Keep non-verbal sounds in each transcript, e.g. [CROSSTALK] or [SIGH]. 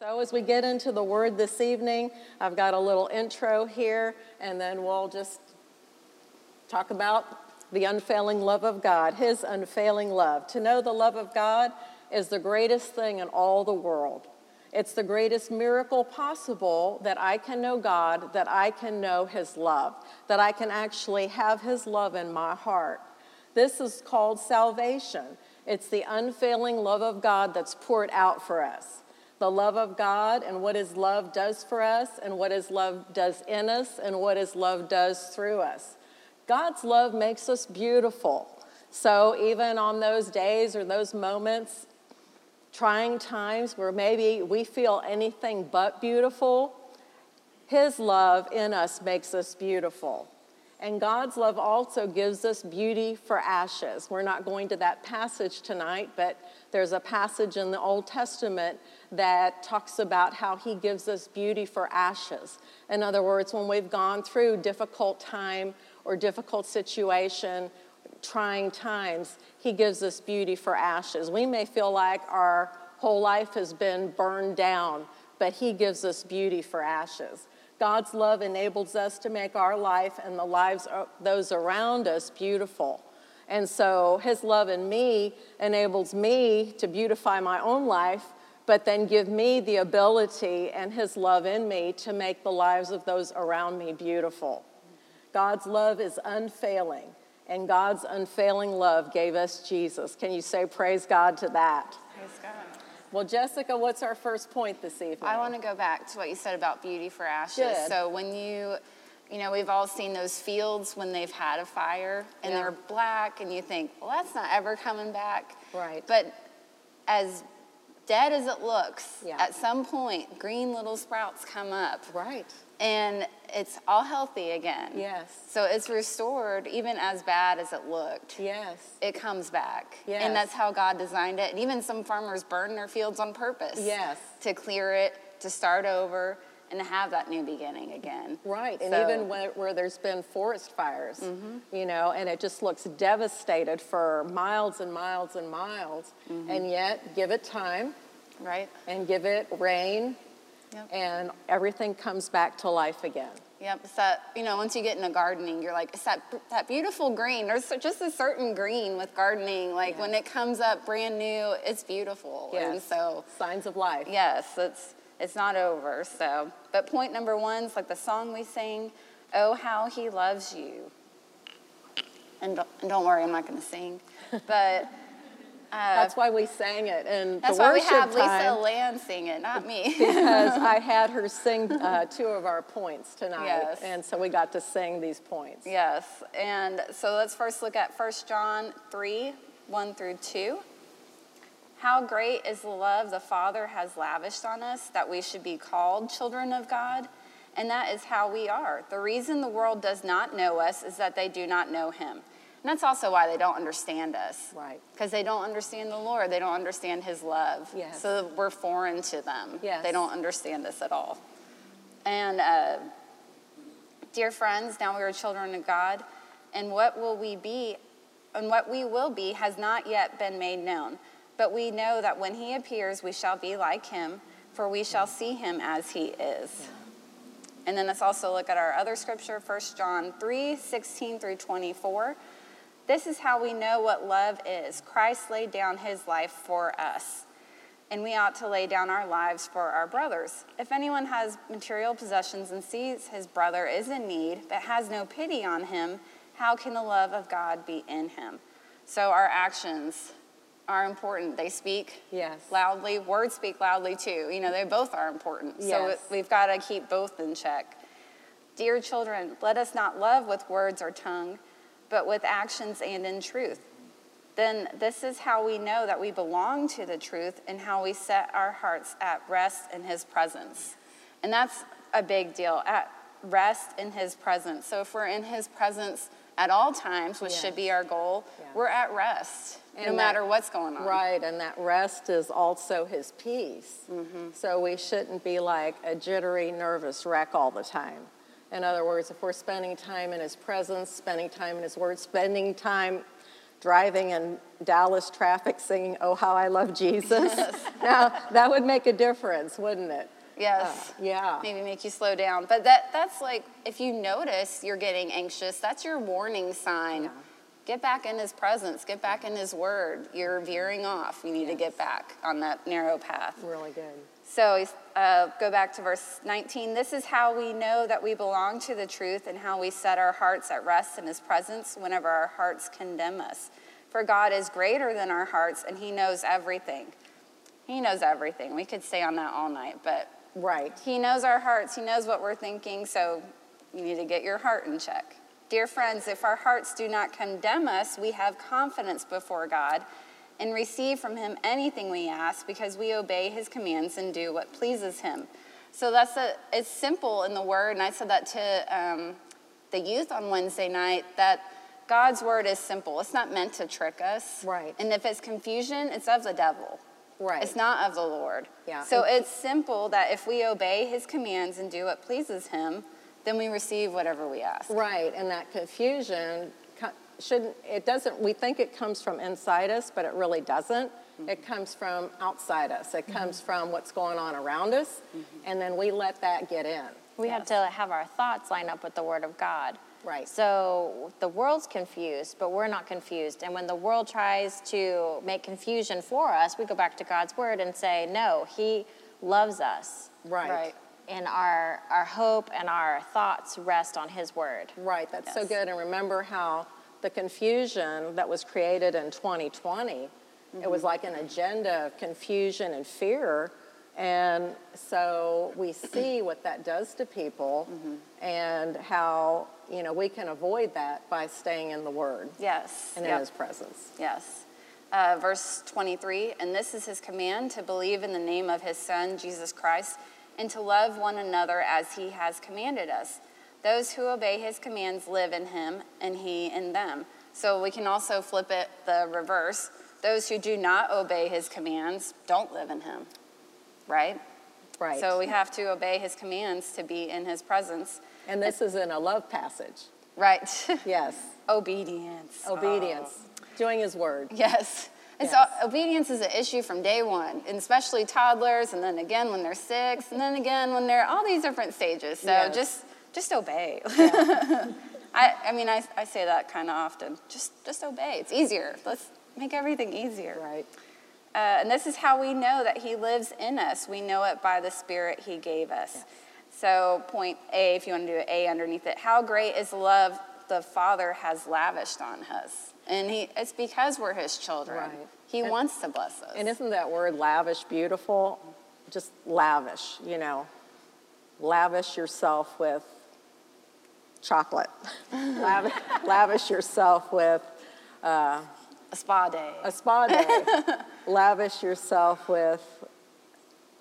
So, as we get into the word this evening, I've got a little intro here, and then we'll just talk about the unfailing love of God, His unfailing love. To know the love of God is the greatest thing in all the world. It's the greatest miracle possible that I can know God, that I can know His love, that I can actually have His love in my heart. This is called salvation. It's the unfailing love of God that's poured out for us the love of God and what His love does for us, and what His love does in us, and what His love does through us. God's love makes us beautiful. So, even on those days or those moments, trying times where maybe we feel anything but beautiful, His love in us makes us beautiful. And God's love also gives us beauty for ashes. We're not going to that passage tonight, but there's a passage in the Old Testament that talks about how He gives us beauty for ashes. In other words, when we've gone through difficult time or difficult situation, trying times, He gives us beauty for ashes. We may feel like our whole life has been burned down, but He gives us beauty for ashes. God's love enables us to make our life and the lives of those around us beautiful. And so his love in me enables me to beautify my own life, but then give me the ability and his love in me to make the lives of those around me beautiful. God's love is unfailing, and God's unfailing love gave us Jesus. Can you say praise God to that? Praise God. Well, Jessica, what's our first point this evening? I want to go back to what you said about beauty for ashes. Good. So when you, you know, we've all seen those fields when they've had a fire and Yeah. they're black, and you think, well, that's not ever coming back. Right. But as dead as it looks, Yeah. at some point, green little sprouts come up, Right. and it's all healthy again. Yes. So it's restored, even as bad as it looked. Yes. It comes back. Yes. And that's how God designed it. And even some farmers burn their fields on purpose. Yes. To clear it, to start over, and to have that new beginning again. Right, and So- even where, where there's been forest fires, Mm-hmm. you know, and it just looks devastated for miles and miles and miles, Mm-hmm. and yet give it time Right? and give it rain, Yep. and everything comes back to life again. Yep. It's that, you know, once you get into gardening, you're like, it's that, that beautiful green. There's just a certain green with gardening. Like when it comes up brand new, it's beautiful. And so, Signs of life. yes, it's, it's not over. So, but point number one is like the song we sing, Oh, How He Loves You. And don't, and don't worry, I'm not going to sing. [LAUGHS] But That's why we sang it in that's the why we have Lisa Land sing it, not me. [LAUGHS] because [LAUGHS] I had her sing uh, two of our points tonight, Yes. and so we got to sing these points. Yes, and so let's first look at 1 John 3 1 through 2. How great is the love the Father has lavished on us that we should be called children of God, and that is how we are. The reason the world does not know us is that they do not know Him. And that's also why they don't understand us. Right. Because they don't understand the Lord, they don't understand His love. Yes. So we're foreign to them. Yes. They don't understand us at all. And uh, Dear friends, now we are children of God, and what will we be, and what we will be has not yet been made known. But we know that when he appears, we shall be like him, for we shall see him as he is. And then let's also look at our other scripture, 1 John 3 16 through 24. This is how we know what love is Christ laid down his life for us and we ought to lay down our lives for our brothers. If anyone has material possessions and sees his brother is in need, but has no pity on him, how can the love of God be in him? So our actions are important. They speak Yes. loudly, words speak loudly too. You know, they both are important. So we've got to keep both in check. Dear children, let us not love with words or tongue, but with actions and in truth then this is how we know that we belong to the truth and how we set our hearts at rest in his presence. And that's a big deal at rest in his presence. So if we're in his presence at all times, which should be our goal, Yeah. we're at rest no that- matter what's going on. Right, and that rest is also his peace. Mm-hmm. So we shouldn't be like a jittery, nervous wreck all the time. In other words, if we're spending time in his presence, spending time in his word, spending time driving in Dallas traffic singing, Oh, How I Love Jesus. [LAUGHS] now, that would make a difference, wouldn't it? Yes. Uh, yeah. Maybe make you slow down. But that that's like if you notice you're getting anxious, that's your warning sign. Yeah. Get back in his presence, get back in his word. You're veering off. You need to get back on that narrow path. Really good. So uh, go back to verse 19. This is how we know that we belong to the truth and how we set our hearts at rest in his presence whenever our hearts condemn us. For God is greater than our hearts and he knows everything. He knows everything. We could stay on that all night, but Right. he knows our hearts. He knows what we're thinking, so you need to get your heart in check. Dear friends, if our hearts do not condemn us, we have confidence before God and receive from him anything we ask because we obey his commands and do what pleases him. So that's a, it's simple in the word, and I said that to um, the youth on Wednesday night that God's word is simple. It's not meant to trick us. Right. And if it's confusion, it's of the devil. Right. It's not of the Lord. Yeah. So it's simple that if we obey his commands and do what pleases him, then we receive whatever we ask. Right, and that confusion co- shouldn't, it doesn't, we think it comes from inside us, but it really doesn't. Mm-hmm. It comes from outside us. It comes mm-hmm. from what's going on around us, mm-hmm. and then we let that get in. We have to have our thoughts line up with the Word of God. Right. So the world's confused, but we're not confused. And when the world tries to make confusion for us, we go back to God's Word and say, no, He loves us. Right. Right. And our, our hope and our thoughts rest on His Word. Right, that's so good. And remember how the confusion that was created in 2020, it was like an agenda of confusion and fear. And so we see [CLEARS THROAT] what that does to people and how, you know, we can avoid that by staying in the Word Yes. and Yep. in His presence. Yes. Uh, verse 23 And this is his command to believe in the name of his Son, Jesus Christ, and to love one another as he has commanded us. Those who obey his commands live in him, and he in them. So we can also flip it the reverse. Those who do not obey his commands don't live in him, right? Right. So we have to obey his commands to be in his presence. and this is in a love passage. Right. [LAUGHS] Yes. Obedience. Obedience. Oh. Doing His Word. Yes. And Yes. so obedience is an issue from day one, and especially toddlers, and then again when they're six, and then again when they're all these different stages. So Yes. just just obey. [LAUGHS] I, I mean, I, I say that kind of often. Just just obey. It's easier. Let's make everything easier. Right. Uh, and this is how we know that He lives in us. We know it by the Spirit He gave us. So, point A, if you want to do an A underneath it, how great is love the Father has lavished on us? And he, it's because we're His children. Right. He And- wants to bless us. And isn't that word lavish beautiful? Just lavish, you know. Lavish yourself with chocolate. [LAUGHS] lavish, lavish yourself with a spa day. a spa day. [LAUGHS] lavish yourself with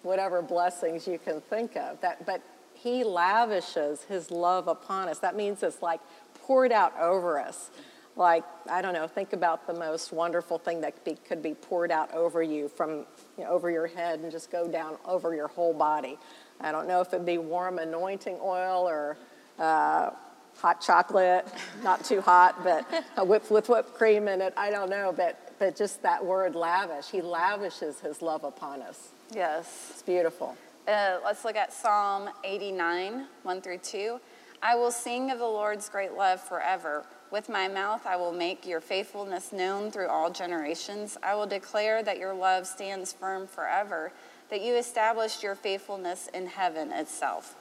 whatever blessings you can think of. That, but he lavishes his love upon us. That means it's like poured out over us. Like, I don't know, think about the most wonderful thing that could be, could be poured out over you from you know, over your head and just go down over your whole body. I don't know if it'd be warm anointing oil or uh, hot chocolate, not too hot, but uh, whipped with whipped cream in it. I don't know, but, but just that word lavish. He lavishes his love upon us. yes. It's beautiful. Uh, let's look at Psalm 89, 1 through 2. I will sing of the Lord's great love forever. With my mouth, I will make your faithfulness known through all generations. I will declare that your love stands firm forever, that you established your faithfulness in heaven itself.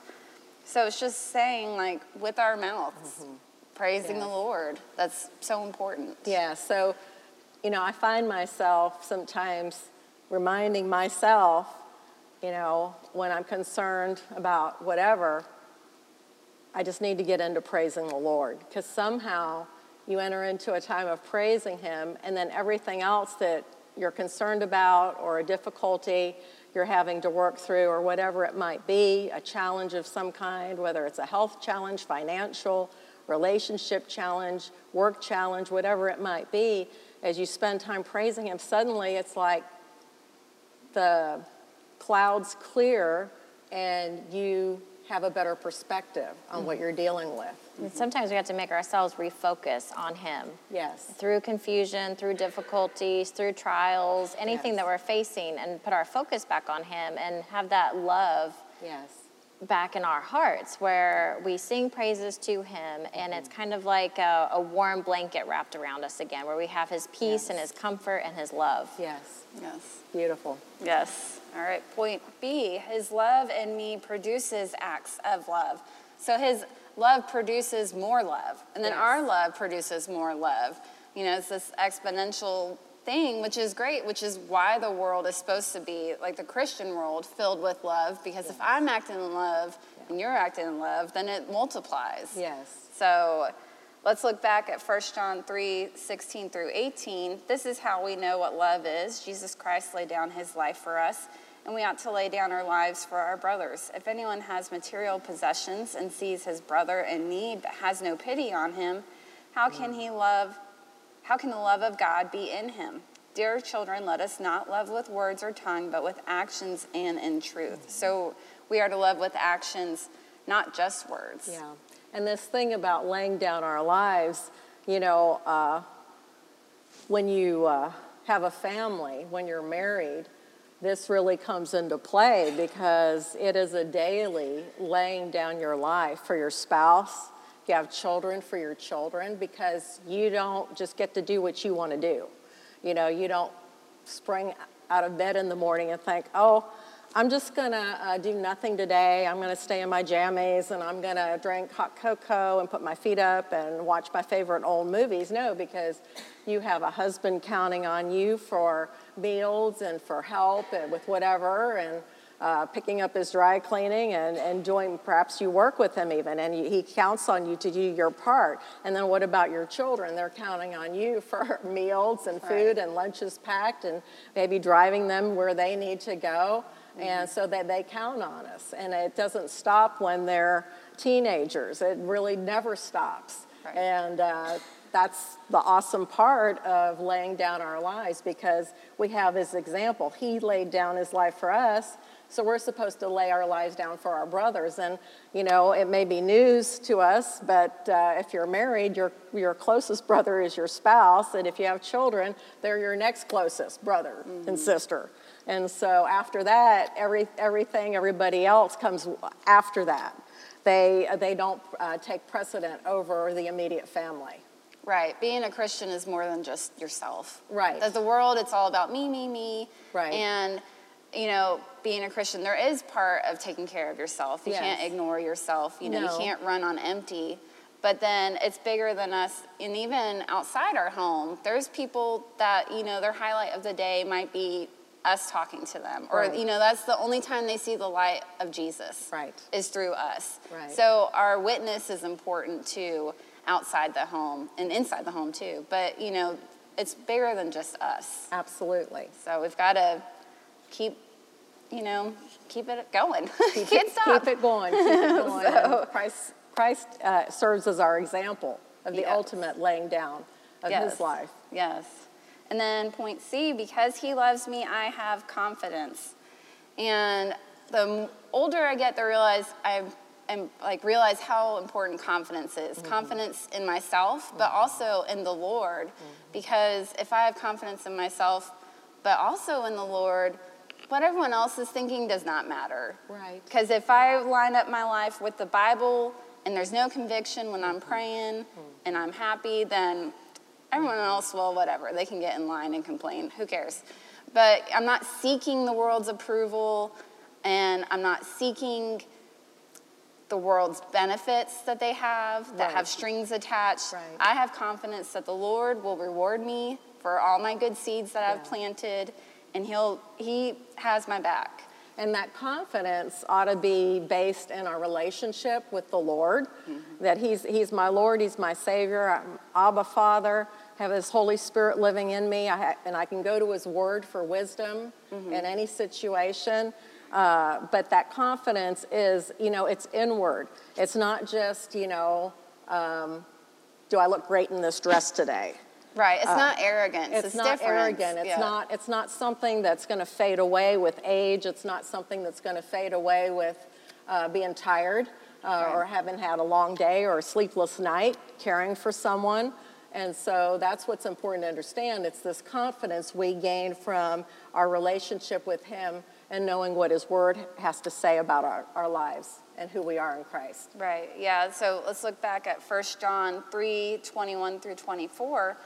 So it's just saying, like, with our mouths, mm-hmm. praising the Lord. That's so important. Yeah, so, you know, I find myself sometimes reminding myself, you know, when I'm concerned about whatever, I just need to get into praising the Lord because somehow you enter into a time of praising Him, and then everything else that you're concerned about or a difficulty you're having to work through or whatever it might be, a challenge of some kind, whether it's a health challenge, financial, relationship challenge, work challenge, whatever it might be, as you spend time praising Him, suddenly it's like the clouds clear and you have a better perspective on what mm-hmm. you're dealing with. And sometimes we have to make ourselves refocus on Him. Yes. Through confusion, through difficulties, through trials, anything Yes. that we're facing, and put our focus back on Him and have that love Yes. back in our hearts where we sing praises to Him, and it's mm-hmm. kind of like a, a warm blanket wrapped around us again, where we have His peace and His comfort and His love. Yes. Yes. Beautiful. Yes. All right. Point B His love in me produces acts of love. So His love produces more love. And then Yes. our love produces more love. You know, it's this exponential thing, which is great, which is why the world is supposed to be like the Christian world filled with love. Because if I'm acting in love and you're acting in love, then it multiplies. Yes. So let's look back at 1 John 3 16 through 18. This is how we know what love is. Jesus Christ laid down his life for us, and we ought to lay down our lives for our brothers. If anyone has material possessions and sees his brother in need but has no pity on him, how can he love? How can the love of God be in him? Dear children, let us not love with words or tongue, but with actions and in truth. So we are to love with actions, not just words. Yeah. And this thing about laying down our lives, you know, uh, when you uh, have a family, when you're married, this really comes into play because it is a daily laying down your life for your spouse. You have children, for your children, because you don't just get to do what you want to do. You know, you don't spring out of bed in the morning and think, oh, I'm just gonna uh, do nothing today. I'm gonna stay in my jammies and I'm gonna drink hot cocoa and put my feet up and watch my favorite old movies. No, because you have a husband counting on you for meals and for help and with whatever and uh, picking up his dry cleaning and, and doing, perhaps you work with him even, and you, he counts on you to do your part. And then what about your children? They're counting on you [LAUGHS] for meals and food and lunches packed and maybe driving them where they need to go. And so that they count on us. And it doesn't stop when they're teenagers, it really never stops. Right. And uh, that's the awesome part of laying down our lives because we have his example. He laid down his life for us, so we're supposed to lay our lives down for our brothers. And, you know, it may be news to us, but uh, if you're married, your, your closest brother is your spouse. And if you have children, they're your next closest brother and sister. And so after that, every, everything, everybody else comes after that. They, they don't uh, take precedent over the immediate family. Right. Being a Christian is more than just yourself. Right. As the world, it's all about me, me, me. Right. And, you know, being a Christian, there is part of taking care of yourself. You Yes. can't ignore yourself. You know, No. you can't run on empty. But then it's bigger than us. And even outside our home, there's people that, you know, their highlight of the day might be us talking to them. Or, Right. you know, that's the only time they see the light of Jesus. Right. Is through us. Right. So our witness is important too outside the home and inside the home too. But you know, it's bigger than just us. Absolutely. So we've got to keep, you know, keep it going. [LAUGHS] Keep Can't it, stop. Keep it going. Keep it [LAUGHS] going. And Christ, Christ uh, serves as our example of the Yes. ultimate laying down of Yes. his life. Yes. And then point C, because he loves me, I have confidence. And the older I get, the realize I am like realize how important confidence is. Mm-hmm. Confidence in myself, but also in the Lord. Mm-hmm. Because if I have confidence in myself, but also in the Lord, what everyone else is thinking does not matter. Right. Because if I line up my life with the Bible and there's no conviction when I'm praying and I'm happy, then everyone else, well, whatever. They can get in line and complain. Who cares? But I'm not seeking the world's approval and I'm not seeking the world's benefits that they have that Right. have strings attached. Right. I have confidence that the Lord will reward me for all my good seeds that I've planted and he'll he has my back. And that confidence ought to be based in our relationship with the Lord, mm-hmm. that he's, he's my Lord, He's my Savior, I'm Abba Father, have His Holy Spirit living in me, I ha- and I can go to His Word for wisdom mm-hmm. in any situation. Uh, but that confidence is, you know, it's inward. It's not just, you know, um, do I look great in this dress today? Right. It's not arrogance. It's, It's, not different. arrogant. It's Yeah. not. It's not something that's going to fade away with age. It's not something that's going to fade away with uh, being tired uh, or having had a long day or a sleepless night, caring for someone. And so that's what's important to understand. It's this confidence we gain from our relationship with Him and knowing what His Word has to say about our, our lives and who we are in Christ. Right, yeah. So let's look back at 1 John 3 21 through 24.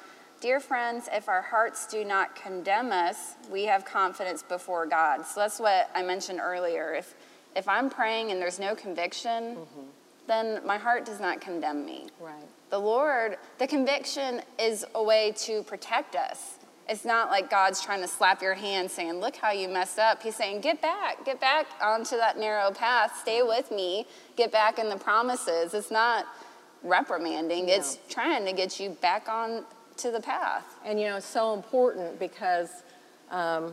Dear friends, if our hearts do not condemn us, we have confidence before God. So that's what I mentioned earlier. If, if I'm praying and there's no conviction, mm-hmm. then my heart does not condemn me. Right. The Lord, the conviction is a way to protect us. It's not like God's trying to slap your hand saying, Look how you messed up. He's saying, Get back, get back onto that narrow path, stay with me, get back in the promises. It's not reprimanding, no. it's trying to get you back on to the path. And you know, it's so important because um,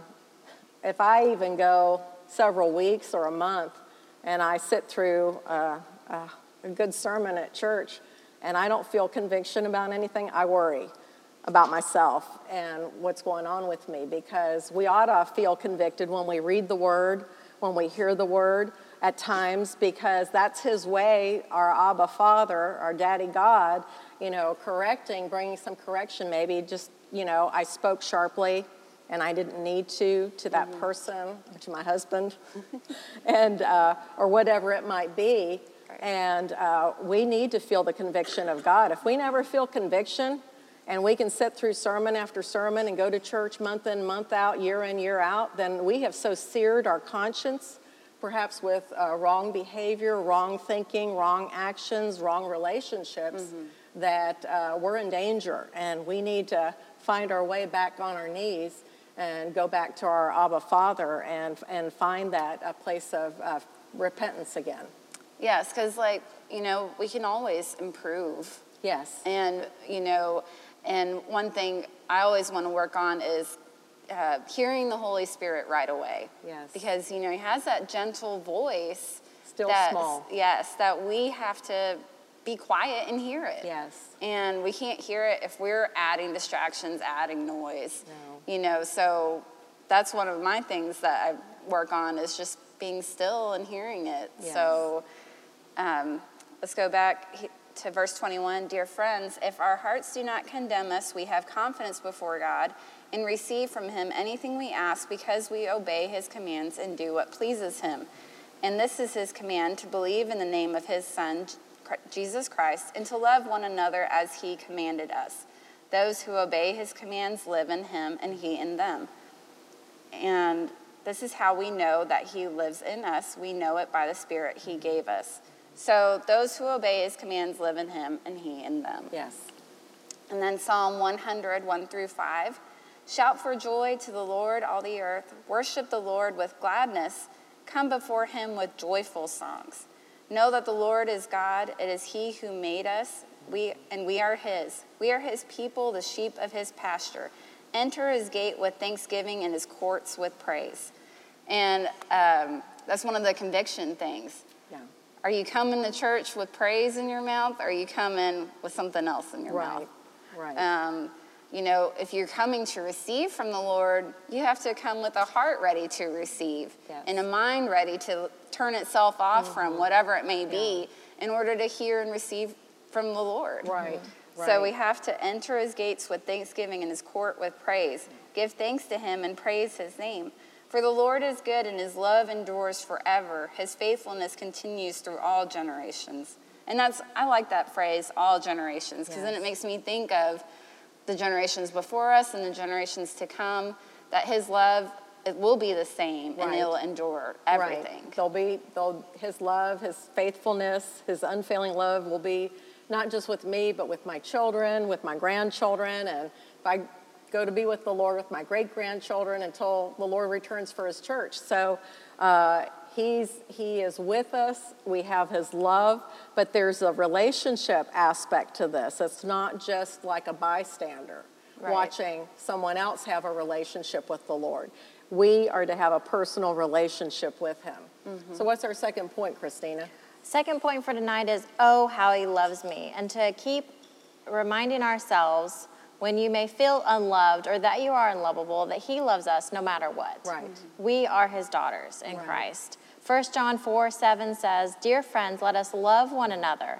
if I even go several weeks or a month and I sit through a, a, a good sermon at church and I don't feel conviction about anything, I worry about myself and what's going on with me because we ought to feel convicted when we read the word, when we hear the word at times, because that's his way, our Abba Father, our Daddy God, you know, correcting, bringing some correction. Maybe just, you know, I spoke sharply and I didn't need to to that mm-hmm. person, to my husband, [LAUGHS] and uh, or whatever it might be. And uh, we need to feel the conviction of God. If we never feel conviction, and we can sit through sermon after sermon and go to church month in, month out, year in, year out, then we have so seared our conscience, perhaps with uh, wrong behavior, wrong thinking, wrong actions, wrong relationships, mm-hmm. that uh, we're in danger. And we need to find our way back on our knees and go back to our Abba Father and, and find that a place of uh, repentance again. Yes, because, like, you know, we can always improve. Yes. And, you know, and one thing I always want to work on is uh, hearing the Holy Spirit right away. Yes. Because, you know, he has that gentle voice. Still small. Yes, that we have to be quiet and hear it. Yes. And we can't hear it if we're adding distractions, adding noise. No. You know, so that's one of my things that I work on is just being still and hearing it. Yes. So um, let's go back to verse 21 Dear friends, if our hearts do not condemn us, we have confidence before God and receive from Him anything we ask because we obey His commands and do what pleases Him. And this is His command to believe in the name of His Son, Jesus Christ, and to love one another as He commanded us. Those who obey His commands live in Him and He in them. And this is how we know that He lives in us. We know it by the Spirit He gave us. So those who obey his commands live in him and he in them. Yes. And then Psalm 100, 1 through 5. Shout for joy to the Lord, all the earth. Worship the Lord with gladness. Come before him with joyful songs. Know that the Lord is God. It is he who made us, we, and we are his. We are his people, the sheep of his pasture. Enter his gate with thanksgiving and his courts with praise. And um, that's one of the conviction things are you coming to church with praise in your mouth? Or are you coming with something else in your right. mouth? Right. Um, you know, if you're coming to receive from the Lord, you have to come with a heart ready to receive yes. and a mind ready to turn itself off mm-hmm. from whatever it may be yeah. in order to hear and receive from the Lord. Right. Mm-hmm. So we have to enter his gates with thanksgiving and his court with praise. Give thanks to him and praise his name. For the Lord is good and his love endures forever. His faithfulness continues through all generations. And that's, I like that phrase, all generations, because yes. then it makes me think of the generations before us and the generations to come, that his love it will be the same right. and it'll endure everything. Right. There'll be there'll, his love, his faithfulness, his unfailing love will be not just with me, but with my children, with my grandchildren. And if I go to be with the Lord with my great grandchildren until the Lord returns for his church. So uh, he's, he is with us. We have his love, but there's a relationship aspect to this. It's not just like a bystander right. watching someone else have a relationship with the Lord. We are to have a personal relationship with him. Mm-hmm. So, what's our second point, Christina? Second point for tonight is, oh, how he loves me. And to keep reminding ourselves when you may feel unloved or that you are unlovable, that He loves us no matter what. Right. We are His daughters in right. Christ. 1 John 4 7 says, Dear friends, let us love one another,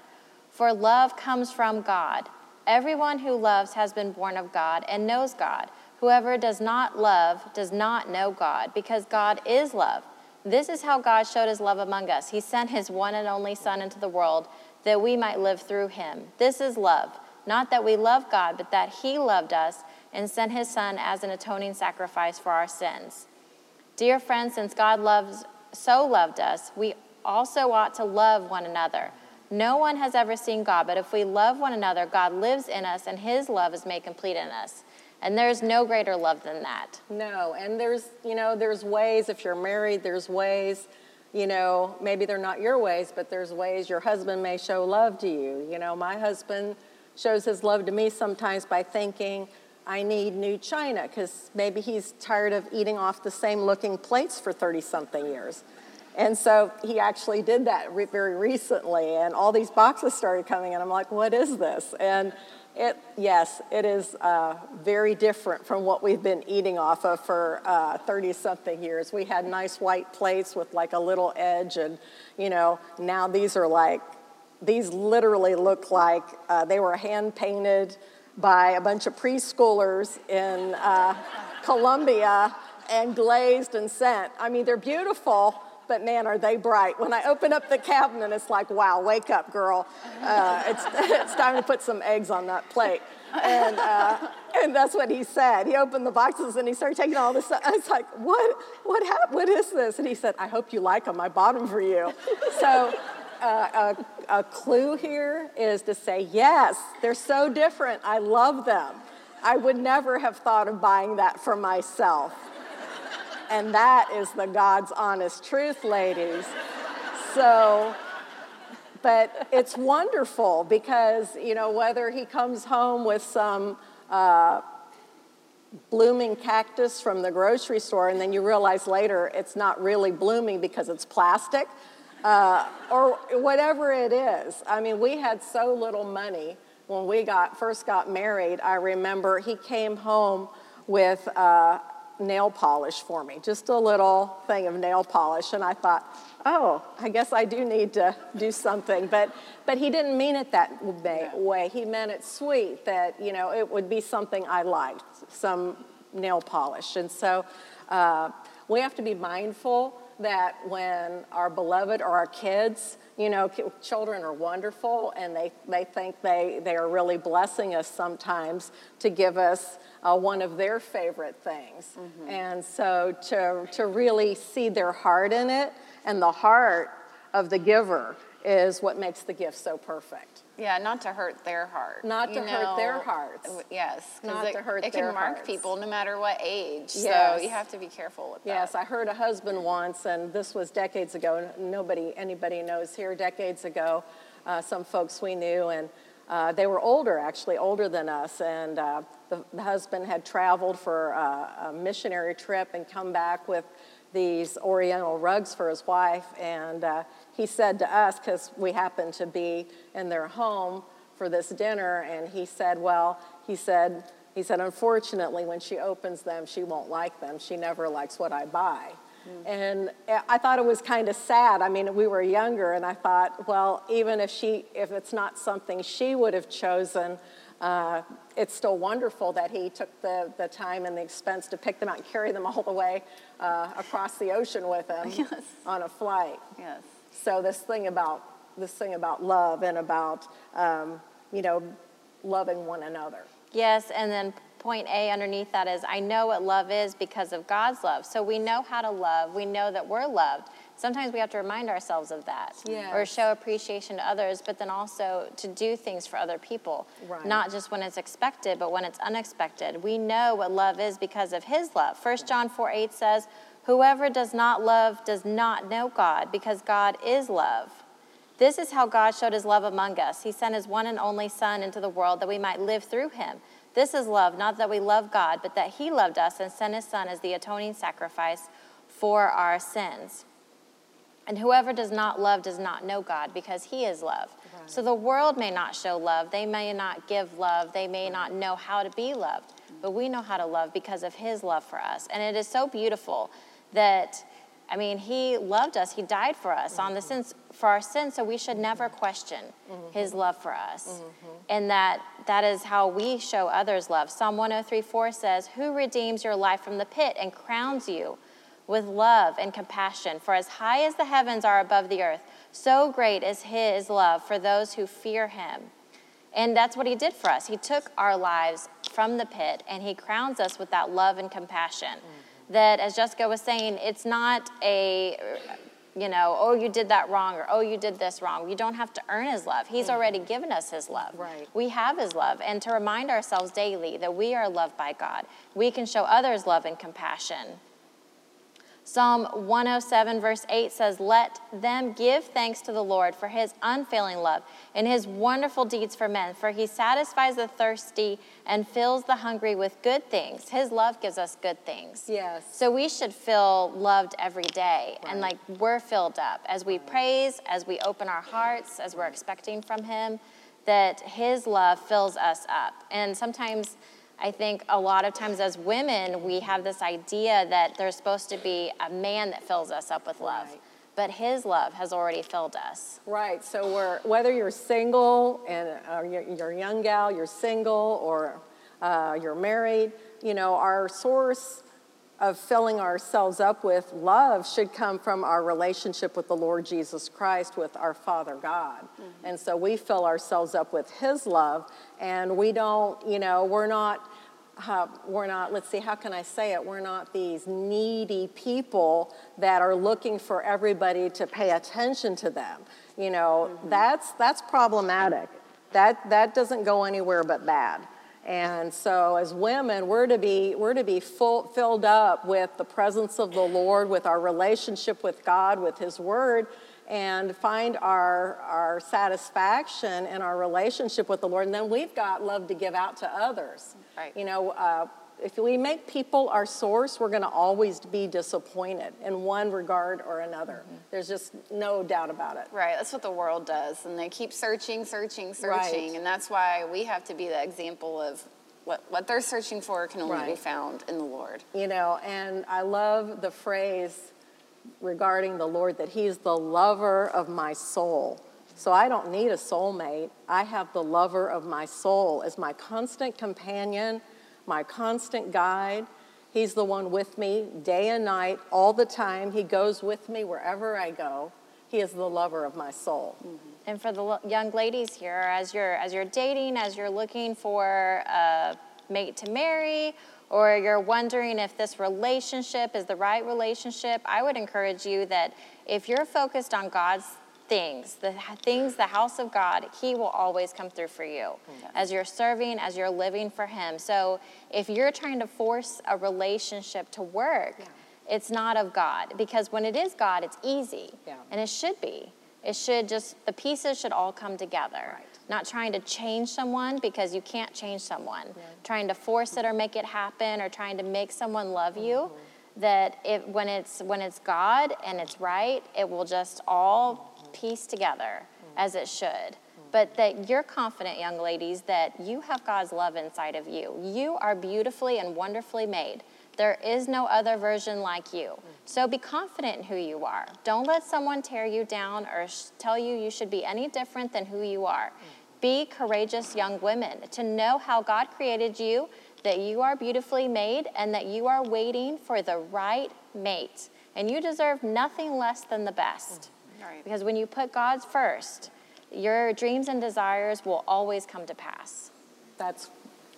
for love comes from God. Everyone who loves has been born of God and knows God. Whoever does not love does not know God, because God is love. This is how God showed his love among us. He sent his one and only Son into the world that we might live through him. This is love. Not that we love God, but that he loved us and sent his Son as an atoning sacrifice for our sins. Dear friends, since God loves so loved us, we also ought to love one another. No one has ever seen God, but if we love one another, God lives in us and his love is made complete in us. And there's no greater love than that. No, and there's, you know, there's ways, if you're married, there's ways, you know, maybe they're not your ways, but there's ways your husband may show love to you. You know, my husband shows his love to me sometimes by thinking, I need new china, because maybe he's tired of eating off the same looking plates for 30 something years. And so he actually did that re- very recently, and all these boxes started coming, and I'm like, what is this? And it, yes, it is uh, very different from what we've been eating off of for 30 uh, something years. We had nice white plates with like a little edge, and you know, now these are like, these literally look like uh, they were hand painted by a bunch of preschoolers in uh, and glazed and sent. I mean, they're beautiful, but man, are they bright. When I open up the cabinet, it's like, wow, wake up, girl. Uh, it's, [LAUGHS] it's time to put some eggs on that plate. And, uh, and that's what he said. He opened the boxes and he started taking all this. I was like, what, what, hap- what is this? And he said, I hope you like them. I bought them for you. So uh, a, a clue here is to say, yes, they're so different. I love them. I would never have thought of buying that for myself. And that is the God's honest truth, ladies. So, but it's wonderful because, you know, whether he comes home with some uh, blooming cactus from the grocery store and then you realize later it's not really blooming because it's plastic, uh, or whatever it is. I mean, we had so little money when we got first got married. I remember he came home with. Uh, nail polish for me, just a little thing of nail polish. And I thought, oh, I guess I do need to do something. But, but he didn't mean it that way. He meant it sweet, that, you know, it would be something I liked, some nail polish. And so uh, we have to be mindful that when our beloved or our kids, you know, children are wonderful and they, they think they, they are really blessing us sometimes to give us uh, one of their favorite things. Mm-hmm. And so to, to really see their heart in it and the heart of the giver is what makes the gift so perfect. Yeah, not to hurt their heart. Not to know, hurt their hearts. Yes, not it, to hurt it can mark people no matter what age. Yes. So you have to be careful with that. Yes, I heard a husband once, and this was decades ago. Nobody, anybody knows here. Decades ago, uh, some folks we knew, and uh, they were older, actually older than us, and uh, the, the, husband had traveled for uh, a missionary trip and come back with these Oriental rugs for his wife, and uh, he said to us, because we happened to be in their home for this dinner, and he said, Well, he said, he said, unfortunately, when she opens them, she won't like them. She never likes what I buy. Mm. And I thought it was kind of sad. I mean, we were younger, and I thought, well, even if she, if it's not something she would have chosen, uh, it's still wonderful that he took the, the time and the expense to pick them out and carry them all the way uh, across the ocean with him [LAUGHS] yes. on a flight. Yes. So this thing about this thing about love and about um, you know loving one another. Yes, and then point A underneath that is I know what love is because of God's love. So we know how to love. We know that we're loved. Sometimes we have to remind ourselves of that yes. or show appreciation to others, but then also to do things for other people. Right. Not just when it's expected, but when it's unexpected. We know what love is because of his love. 1 John 4 8 says, Whoever does not love does not know God, because God is love. This is how God showed his love among us. He sent his one and only Son into the world that we might live through him. This is love, not that we love God, but that he loved us and sent his Son as the atoning sacrifice for our sins. And whoever does not love does not know God, because he is love. Right. So the world may not show love, they may not give love, they may not know how to be loved, but we know how to love because of his love for us. And it is so beautiful that I mean, he loved us. He died for us on the mm-hmm. sins for our sins, so we should never mm-hmm. question mm-hmm. his love for us. And that that is how we show others love. Psalm 103:4 says, "Who redeems your life from the pit and crowns you with love and compassion? For as high as the heavens are above the earth, so great is his love for those who fear him." And that's what he did for us. He took our lives from the pit and he crowns us with that love and compassion mm. That, as Jessica was saying, it's not a, you know, oh, you did that wrong or oh, you did this wrong. You don't have to earn his love. He's mm-hmm. already given us his love. Right. We have his love. And to remind ourselves daily that we are loved by God, we can show others love and compassion. Psalm 107, verse 8 says, Let them give thanks to the Lord for his unfailing love and his wonderful deeds for men, for he satisfies the thirsty and fills the hungry with good things. His love gives us good things. Yes. So we should feel loved every day and like we're filled up as we praise, as we open our hearts, as we're expecting from him, that his love fills us up. And sometimes I think a lot of times as women, we have this idea that there's supposed to be a man that fills us up with love. Right. But his love has already filled us. Right. So we're whether you're single and uh, you're, you're a young gal, you're single, or uh, you're married, you know, our source of filling ourselves up with love should come from our relationship with the Lord Jesus Christ, with our Father God. And so we fill ourselves up with His love, and we don't, you know, we're not. Uh, we're not, let's see, how can I say it? We're not these needy people that are looking for everybody to pay attention to them. You know, that's, that's problematic. That, that doesn't go anywhere but bad. And so, as women, we're to be, we're to be full, filled up with the presence of the Lord, with our relationship with God, with His Word, and find our, our satisfaction in our relationship with the Lord. And then we've got love to give out to others. Right. You know, uh, if we make people our source, we're going to always be disappointed in one regard or another. Mm-hmm. There's just no doubt about it. Right, that's what the world does. And they keep searching, searching, searching. Right. And that's why we have to be the example of what, what they're searching for can only be found in the Lord. You know, and I love the phrase regarding the Lord that He's the lover of my soul. So I don't need a soulmate. I have the lover of my soul as my constant companion, my constant guide. He's the one with me day and night, all the time. He goes with me wherever I go. He is the lover of my soul. Mm-hmm. And for the lo- young ladies here, as you're as you're dating, as you're looking for a mate to marry, or you're wondering if this relationship is the right relationship, I would encourage you that if you're focused on God's things, the things, the house of God, He will always come through for you as you're serving, as you're living for Him. So if you're trying to force a relationship to work, it's not of God because when it is God, it's easy, Yeah. and it should be. It should just, the pieces should all come together. Right. Not trying to change someone because you can't change someone. Trying to force it or make it happen or trying to make someone love you. Mm-hmm. That it, when, it's, when it's God and it's right, it will just all piece together as it should. But that you're confident, young ladies, that you have God's love inside of you. You are beautifully and wonderfully made. There is no other version like you. So be confident in who you are. Don't let someone tear you down or sh- tell you you should be any different than who you are. Be courageous young women to know how God created you, that you are beautifully made, and that you are waiting for the right mate. And you deserve nothing less than the best. Right. Because when you put God's first, your dreams and desires will always come to pass. That's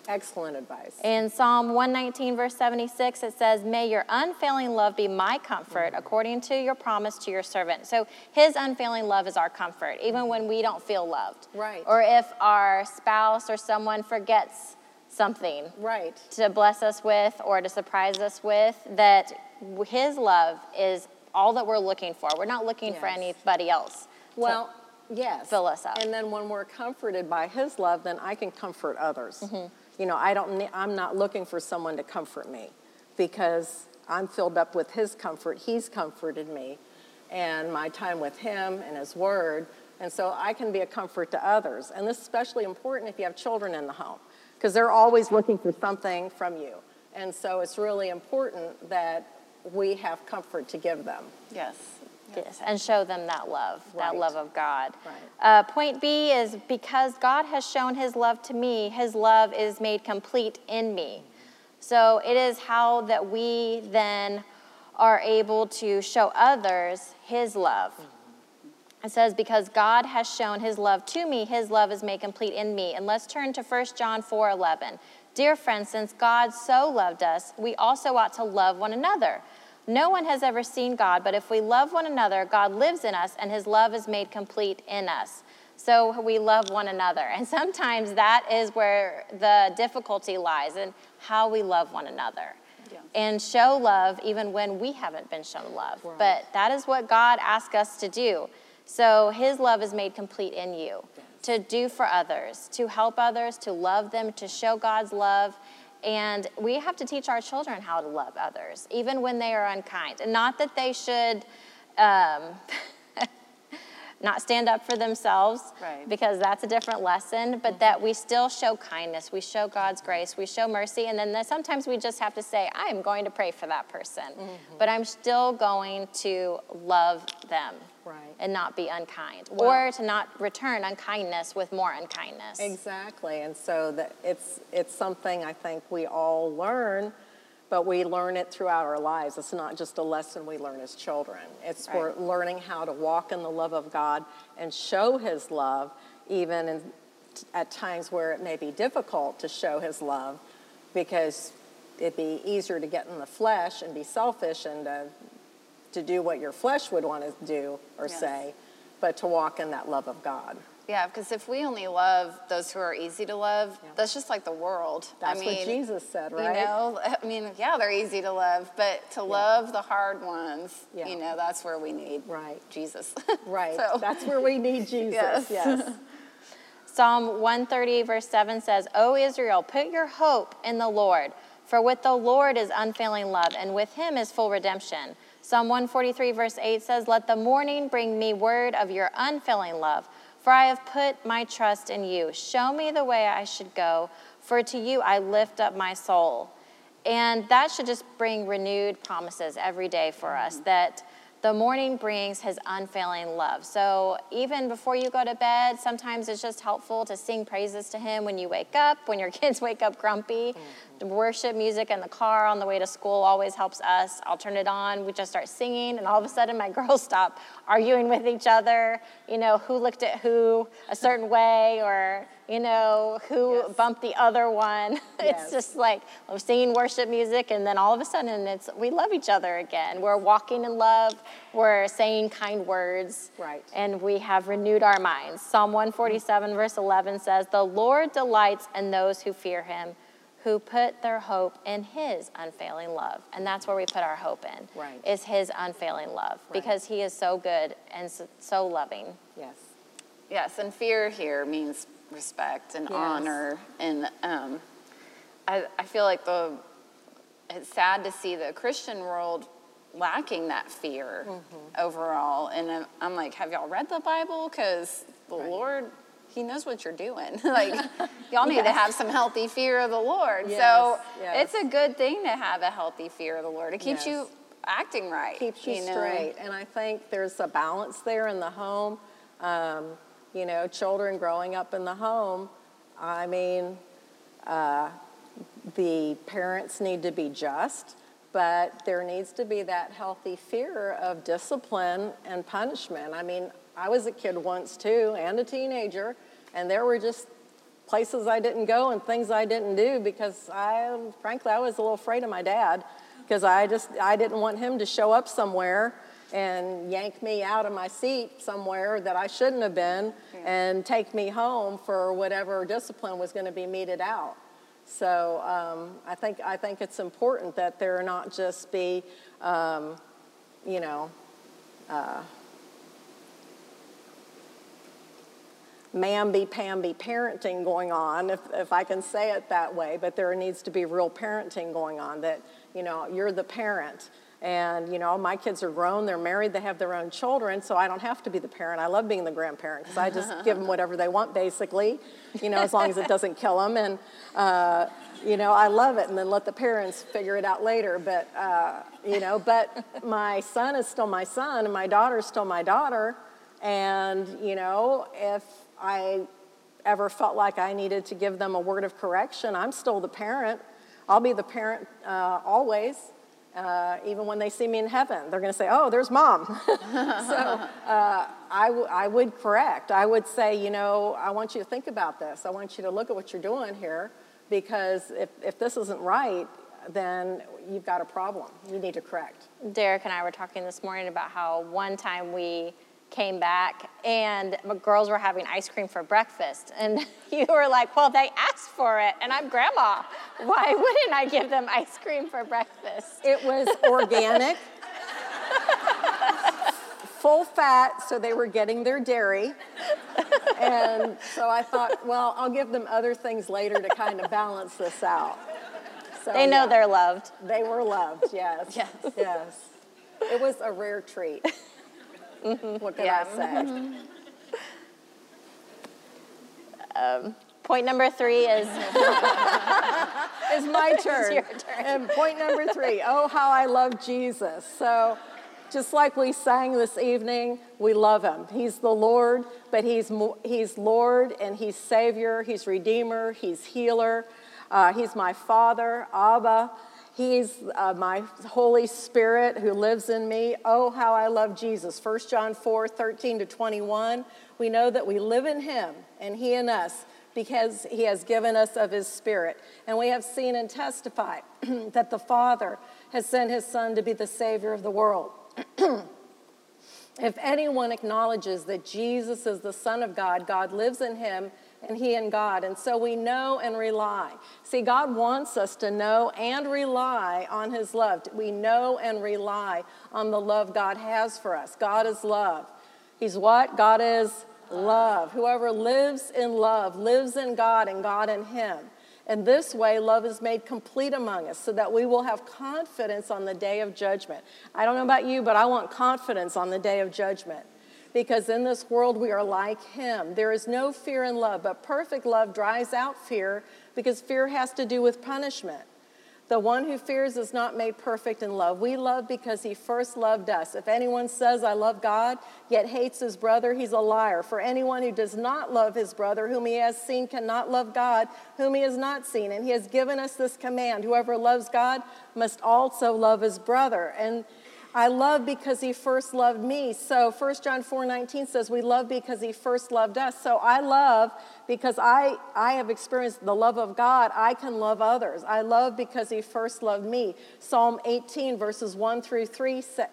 excellent advice. In Psalm 119, verse 76, it says, May your unfailing love be my comfort mm-hmm. according to your promise to your servant. So his unfailing love is our comfort, even when we don't feel loved. Right. Or if our spouse or someone forgets something Right. to bless us with or to surprise us with, that his love is all that we're looking for. We're not looking for anybody else. Well, yes. fill us up. And then when we're comforted by His love, then I can comfort others. Mm-hmm. You know, I don't. I'm not looking for someone to comfort me, because I'm filled up with His comfort. He's comforted me, and my time with Him and His Word, and so I can be a comfort to others. And this is especially important if you have children in the home, because they're always looking for something from you. And so it's really important that we have comfort to give them. Yes. Yes, and show them that love, that love of God. Right. Uh, point B is because God has shown his love to me, his love is made complete in me. So it is how that we then are able to show others his love. It says, because God has shown his love to me, his love is made complete in me. And let's turn to 1 John 4 11. Dear friends, since God so loved us, we also ought to love one another. No one has ever seen God, but if we love one another, God lives in us, and his love is made complete in us. So we love one another. And [LAUGHS] sometimes that is where the difficulty lies in how we love one another. Yeah. And show love even when we haven't been shown love. Right. But that is what God asks us to do. So his love is made complete in you to do for others, to help others, to love them, to show God's love. And we have to teach our children how to love others, even when they are unkind. And not that they should um, [LAUGHS] not stand up for themselves, Right. because that's a different lesson, but that we still show kindness, we show God's grace, we show mercy, and then sometimes we just have to say, I'm going to pray for that person, but I'm still going to love them. Right. And not be unkind, Well- or to not return unkindness with more unkindness. Exactly, and so that it's it's something I think we all learn, but we learn it throughout our lives. It's not just a lesson we learn as children. It's we're learning how to walk in the love of God and show His love, even in, at times where it may be difficult to show His love, because it'd be easier to get in the flesh and be selfish and to, to do what your flesh would want to do or Yes. say, but to walk in that love of God. Yeah, because if we only love those who are easy to love, that's just like the world. That's I what mean, Jesus said, right? You know, [LAUGHS] I mean, yeah, they're easy to love, but to love the hard ones, Yeah. you know, that's where we need Right. Jesus. [LAUGHS] Right. So- That's where we need [LAUGHS] Jesus. Yes. Yes. Psalm 130, verse 7 says, O Israel, put your hope in the Lord, for with the Lord is unfailing love, and with him is full redemption. Psalm 143, verse 8 says, Let the morning bring me word of your unfailing love, for I have put my trust in you. Show me the way I should go, for to you I lift up my soul. And that should just bring renewed promises every day for us mm-hmm. that the morning brings his unfailing love. So even before you go to bed, sometimes it's just helpful to sing praises to him when you wake up, when your [LAUGHS] kids wake up grumpy. The worship music in the car on the way to school always helps us. I'll turn it on, we just start singing, and all of a sudden my [LAUGHS] girls stop arguing with each other, you know, who looked at who a certain way, or, you know, who Yes. bumped the other one. [LAUGHS] Yes. it's just like we're singing worship music, and then all of a sudden it's we love each other again. We're walking in love. We're saying kind words. Right. And we have renewed our minds. Psalm 147, verse 11 says, The Lord delights in those who fear him, who put their hope in his unfailing love. And that's where we put our hope in, Right. is his unfailing love, Right. because he is so good and so, so loving. Yes. Yes, and fear here means respect and Yes. honor. And um, I, I feel like the it's sad to see the Christian world lacking that fear Mm-hmm. overall. And I'm, I'm like, have y'all read the Bible? Because the Right. Lord, He knows what you're doing. [LAUGHS] like, y'all need to have some healthy fear of the Lord. Yes, So yes. it's a good thing to have a healthy fear of the Lord. It keeps Yes. you acting right. Keeps you, know? straight. And I think there's a balance there in the home. Um, you know, children growing up in the home, I mean, uh, the parents need to be just, but there needs to be that healthy fear of discipline and punishment. I mean, I was a kid once too, and a teenager, and there were just places I didn't go and things I didn't do because I, frankly, I was a little afraid of my dad because I just I didn't want him to show up somewhere and yank me out of my seat somewhere that I shouldn't have been and take me home for whatever discipline was going to be meted out. So um, I think I think it's important that there not just be, um, you know, uh, mamby-pamby parenting going on, if, if I can say it that way, but there needs to be real parenting going on that, you know, you're the parent. And, you know, my kids are grown, they're married, they have their own children, so I don't have to be the parent. I love being the grandparent because I just give them whatever they want, basically, you know, as long as it doesn't kill them. And, uh, you know, I love it, and then let the parents figure it out later. But, uh, you know, but my son is still my son, and my daughter is still my daughter. And, you know, if I ever felt like I needed to give them a word of correction, I'm still the parent. I'll be the parent uh, always. Uh, even when they see me in heaven, they're going to say, Oh, there's mom. [LAUGHS] so uh, I, w- I would correct. I would say, You know, I want you to think about this. I want you to look at what you're doing here because if, if this isn't right, then you've got a problem. You need to correct. Derek and I were talking this morning about how one time we came back and my girls were having ice cream for breakfast and [LAUGHS] you were like well they asked for it and i'm grandma why [LAUGHS] wouldn't i give them ice cream for breakfast It was organic, [LAUGHS] full fat, so they were getting their dairy. And so I thought, well, I'll give them other things later to kind of balance this out. So, they know yeah, they're loved They were loved, yes. Yes. Yes. It was a rare treat. Mm-hmm. What can Yeah. I say? Mm-hmm. [LAUGHS] Um, point number three is [LAUGHS] It's my [LAUGHS] turn. your turn. And point number three, oh, how I love Jesus. So, just like we sang this evening, we love him. He's the Lord, but he's, he's Lord and he's Savior, he's Redeemer, he's Healer, uh, he's my Father, Abba. He's uh, my Holy Spirit who lives in me. Oh, how I love Jesus. 1 John 4 13 to 21. We know that we live in him and he in us because he has given us of his spirit. And we have seen and testified [CLEARS THROAT] that the Father has sent his Son to be the Savior of the world. [CLEARS THROAT] if anyone acknowledges that Jesus is the Son of God, God lives in him and he and God. And so we know and rely. See, God wants us to know and rely on his love. We know and rely on the love God has for us. God is love. He's what? God is love. Whoever lives in love lives in God and God in him. And this way, love is made complete among us so that we will have confidence on the day of judgment. I don't know about you, but I want confidence on the day of judgment because in this world we are like him. There is no fear in love, but perfect love drives out fear because fear has to do with punishment. The one who fears is not made perfect in love. We love because he first loved us. If anyone says, I love God, yet hates his brother, he's a liar. For anyone who does not love his brother, whom he has seen, cannot love God, whom he has not seen. And he has given us this command whoever loves God must also love his brother. And I love because he first loved me. So 1 John 4 19 says, We love because he first loved us. So I love because I, I have experienced the love of God. I can love others. I love because he first loved me. Psalm 18, verses 1 through 3 say,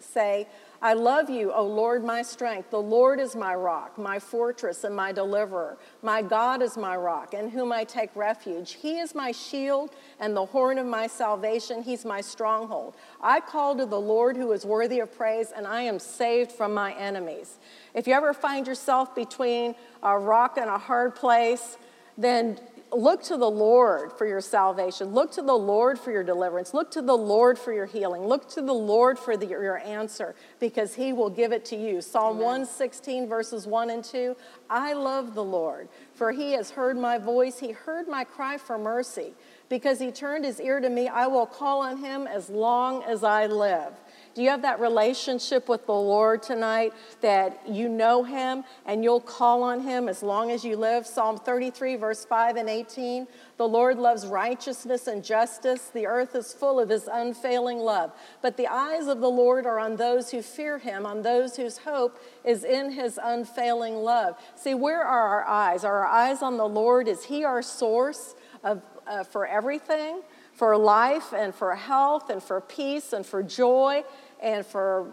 say I love you, O Lord, my strength. The Lord is my rock, my fortress, and my deliverer. My God is my rock, in whom I take refuge. He is my shield and the horn of my salvation. He's my stronghold. I call to the Lord who is worthy of praise, and I am saved from my enemies. If you ever find yourself between a rock and a hard place, then look to the Lord for your salvation. Look to the Lord for your deliverance. Look to the Lord for your healing. Look to the Lord for the, your answer because he will give it to you. Psalm 116, verses 1 and 2. I love the Lord, for he has heard my voice. He heard my cry for mercy. Because he turned his ear to me, I will call on him as long as I live. Do you have that relationship with the Lord tonight that you know Him and you'll call on Him as long as you live? Psalm 33, verse 5 and 18. The Lord loves righteousness and justice. The earth is full of His unfailing love. But the eyes of the Lord are on those who fear Him, on those whose hope is in His unfailing love. See, where are our eyes? Are our eyes on the Lord? Is He our source of, uh, for everything? For life and for health and for peace and for joy and for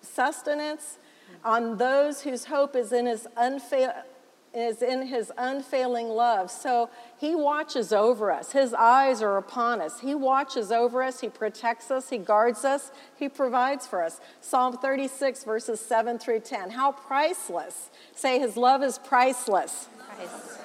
sustenance on those whose hope is in his unfail is in his unfailing love. So he watches over us. His eyes are upon us. He watches over us. He protects us. He guards us. He provides for us. Psalm 36, verses 7 through 10. How priceless. Say, his love is priceless. Priceless.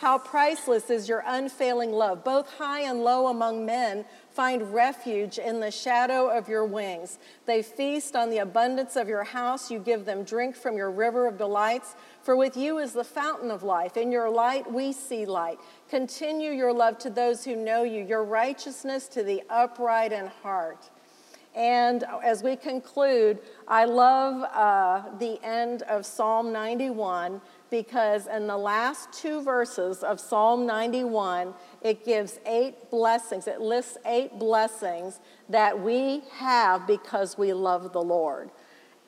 How priceless is your unfailing love. Both high and low among men find refuge in the shadow of your wings. They feast on the abundance of your house. You give them drink from your river of delights. For with you is the fountain of life. In your light, we see light. Continue your love to those who know you, your righteousness to the upright in heart. And as we conclude, I love uh, the end of Psalm 91 because in the last two verses of Psalm 91, it gives eight blessings. It lists eight blessings that we have because we love the Lord.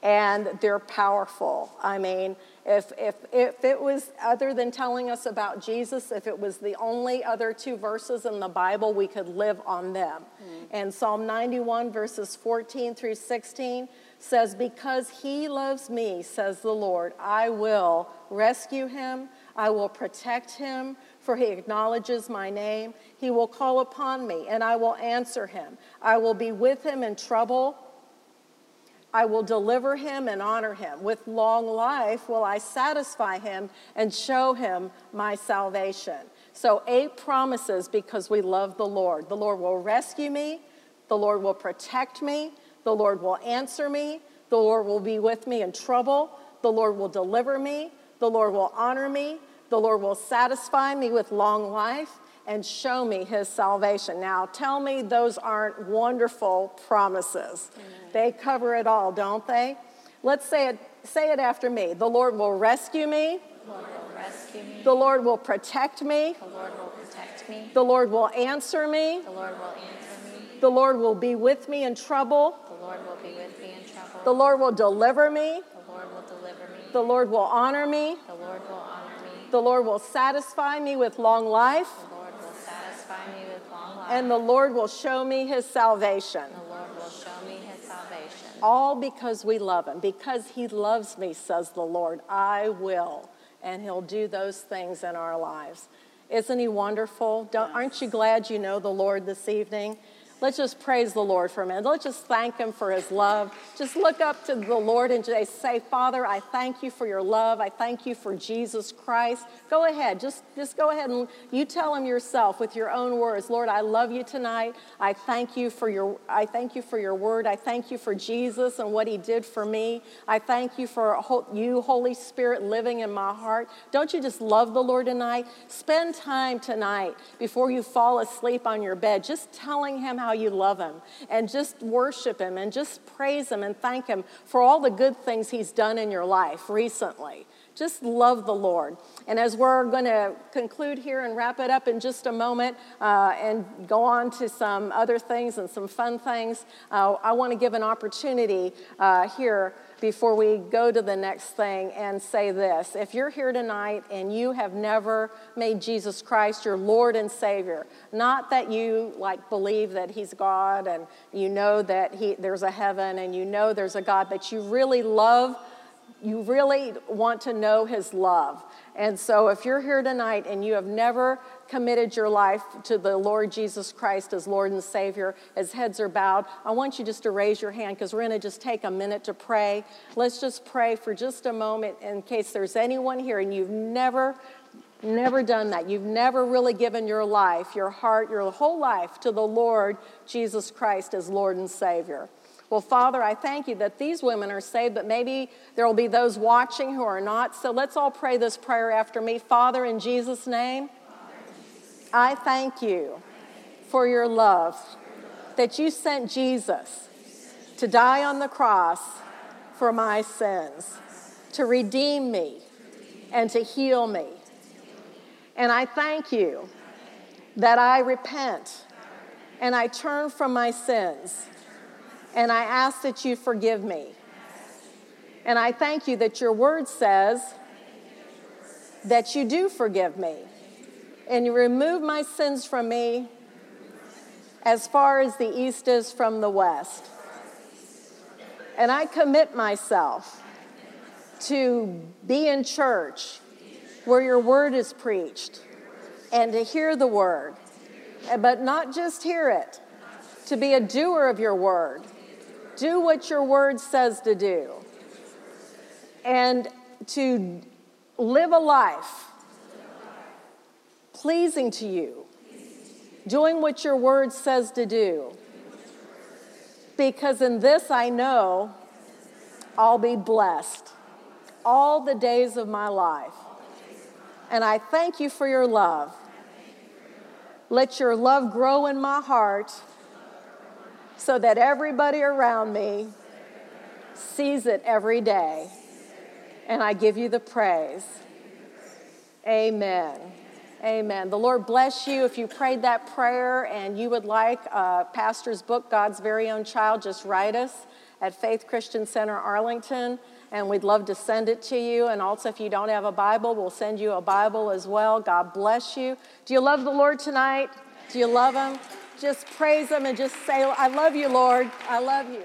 And they're powerful. I mean, if, if, if it was other than telling us about Jesus, if it was the only other two verses in the Bible, we could live on them. Mm. And Psalm 91, verses 14 through 16 says, Because he loves me, says the Lord, I will rescue him, I will protect him, for he acknowledges my name. He will call upon me, and I will answer him. I will be with him in trouble. I will deliver him and honor him. With long life will I satisfy him and show him my salvation. So, eight promises because we love the Lord. The Lord will rescue me, the Lord will protect me, the Lord will answer me. The Lord will be with me in trouble. The Lord will deliver me. The Lord will honor me. The Lord will satisfy me with long life and show me his salvation. Now, tell me those aren't wonderful promises. Amen. They cover it all, don't they? Let's say it, say it after me. The Lord will rescue me. The Lord will rescue me. The Lord will protect me. The Lord will protect me. The Lord will answer me. The Lord will answer me. The Lord will be with me in trouble. The Lord will be with me in trouble. The Lord will deliver me. The Lord will deliver me. The Lord will honor me. The Lord will honor me. The Lord will satisfy me with long life. The Lord will satisfy me with long life. And the Lord will show me his salvation. The Lord will show me his salvation. All because we love him. Because he loves me, says the Lord, I will. And he'll do those things in our lives. Isn't he wonderful? aren't you glad you know the Lord this evening? Let's just praise the Lord for a minute. Let's just thank Him for His love. Just look up to the Lord and say, Father, I thank you for your love. I thank you for Jesus Christ. Go ahead. Just, just go ahead and you tell Him yourself with your own words. Lord, I love you tonight. I thank you for your, I thank you for your word. I thank you for Jesus and what He did for me. I thank you for you, Holy Spirit, living in my heart. Don't you just love the Lord tonight? Spend time tonight before you fall asleep on your bed, just telling Him how how you love Him and just worship Him and just praise Him and thank Him for all the good things He's done in your life recently. Just love the Lord. And as we're going to conclude here and wrap it up in just a moment uh, and go on to some other things and some fun things, uh, I want to give an opportunity uh, here before we go to the next thing and say this. If you're here tonight and you have never made Jesus Christ your Lord and Savior, not that you like believe that He's God and you know that he, there's a heaven and you know there's a God, but you really love you really want to know his love. And so, if you're here tonight and you have never committed your life to the Lord Jesus Christ as Lord and Savior, as heads are bowed, I want you just to raise your hand because we're going to just take a minute to pray. Let's just pray for just a moment in case there's anyone here and you've never never done that. You've never really given your life, your heart, your whole life to the Lord Jesus Christ as Lord and Savior. Well, Father, I thank you that these women are saved, but maybe there will be those watching who are not. So let's all pray this prayer after me. Father, in Jesus' name, I thank you for your love, that you sent Jesus to die on the cross for my sins, to redeem me, and to heal me. And I thank you that I repent and I turn from my sins and I ask that you forgive me. And I thank you that your word says that you do forgive me. And you remove my sins from me as far as the east is from the west. And I commit myself to be in church where your word is preached and to hear the word, but not just hear it, to be a doer of your word do what your word says to do, and to live a life pleasing to you, doing what your word says to do. Because in this I know I'll be blessed all the days of my life. And I thank you for your love. Let your love grow in my heart so that everybody around me sees it every day. And I give you the praise. Amen. Amen. The Lord bless you. If you prayed that prayer and you would like a pastor's book, God's Very Own Child, just write us at Faith Christian Center, Arlington, and we'd love to send it to you. And also, if you don't have a Bible, we'll send you a Bible as well. God bless you. Do you love the Lord tonight? Do you love Him? Just praise Him and just say, I love you, Lord. I love you.